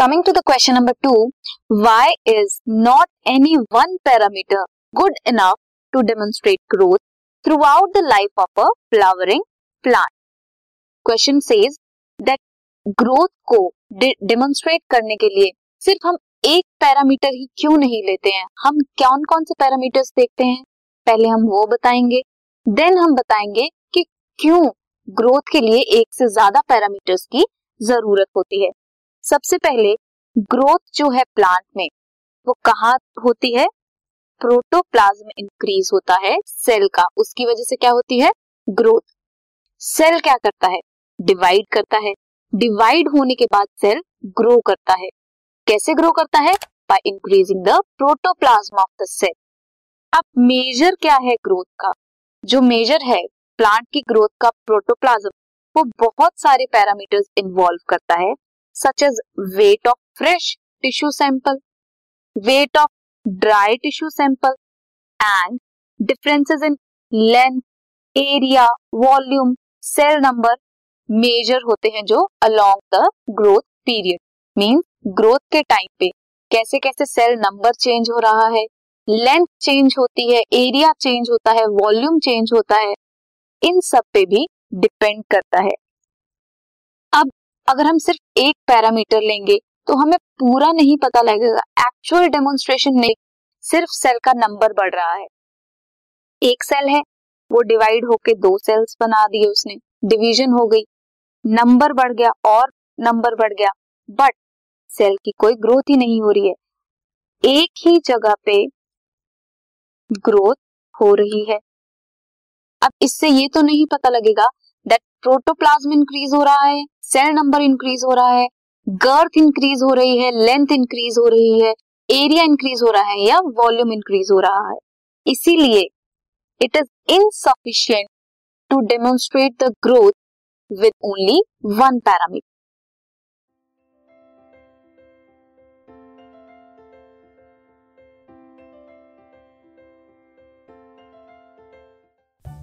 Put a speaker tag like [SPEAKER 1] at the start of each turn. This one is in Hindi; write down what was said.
[SPEAKER 1] Coming to the question number two why is not any one parameter good enough to demonstrate growth throughout the life of a flowering plant question says that growth को डेमोन्स्ट्रेट करने के लिए सिर्फ़ हम एक पैरामीटर ही क्यों नहीं लेते हैं? हम कौन कौन से पैरामीटर्स देखते हैं? पहले हम वो बताएँगे देन हम बताएँगे कि क्यों ग्रोथ के लिए एक से ज़्यादा पैरामीटर्स की ज़रूरत होती है। सबसे पहले ग्रोथ जो है प्लांट में, वो कहाँ होती है? प्रोटोप्लाज्म इंक्रीज होता है सेल का। उसकी वजह से क्या होती है? ग्रोथ। सेल क्या करता है? डिवाइड करता है। डिवाइड होने के बाद सेल ग्रो करता है। कैसे ग्रो करता है? By increasing the protoplasm of the cell अब मेजर क्या है ग्रोथ का? जो मेजर है प्लांट की ग्रोथ का प्रोटोप्लाज्म वो बहुत सारे पैरामीटर्स इन्वॉल्व करता है। Such as weight of fresh tissue sample weight of dry tissue sample and differences in length area volume cell number measure होते हैं जो along the growth period means growth के टाइम पे कैसे कैसे सेल नंबर चेंज हो रहा है लेंथ चेंज होती है एरिया चेंज होता है वॉल्यूम चेंज होता है, इन सब पे भी डिपेंड करता है। अब अगर हम सिर्फ़ एक पैरामीटर लेंगे तो हमें पूरा नहीं पता लगेगा। एक्चुअल डेमोन्स्ट्रेशन में सिर्फ़ सेल का नंबर बढ़ रहा है। एक सेल है, वो डिवाइड होके दो सेल्स बना दिए उसने। डिवीज़न हो गई। नंबर बढ़ गया और नंबर बढ़ गया। बट सेल की कोई ग्रोथ ही नहीं हो रही है। एक ही जगह पे ग्रोथ हो रही है। अब इससे ये तो नहीं पता लगेगा दैट प्रोटोप्लाज्म इंक्रीज हो रहा है। सेल नंबर इंक्रीज हो रहा है गर्थ इंक्रीज हो रही है लेंथ इंक्रीज हो रही है एरिया इंक्रीज हो रहा है या वॉल्यूम इंक्रीज हो रहा है। इसीलिए it is insufficient to demonstrate the growth with only one parameter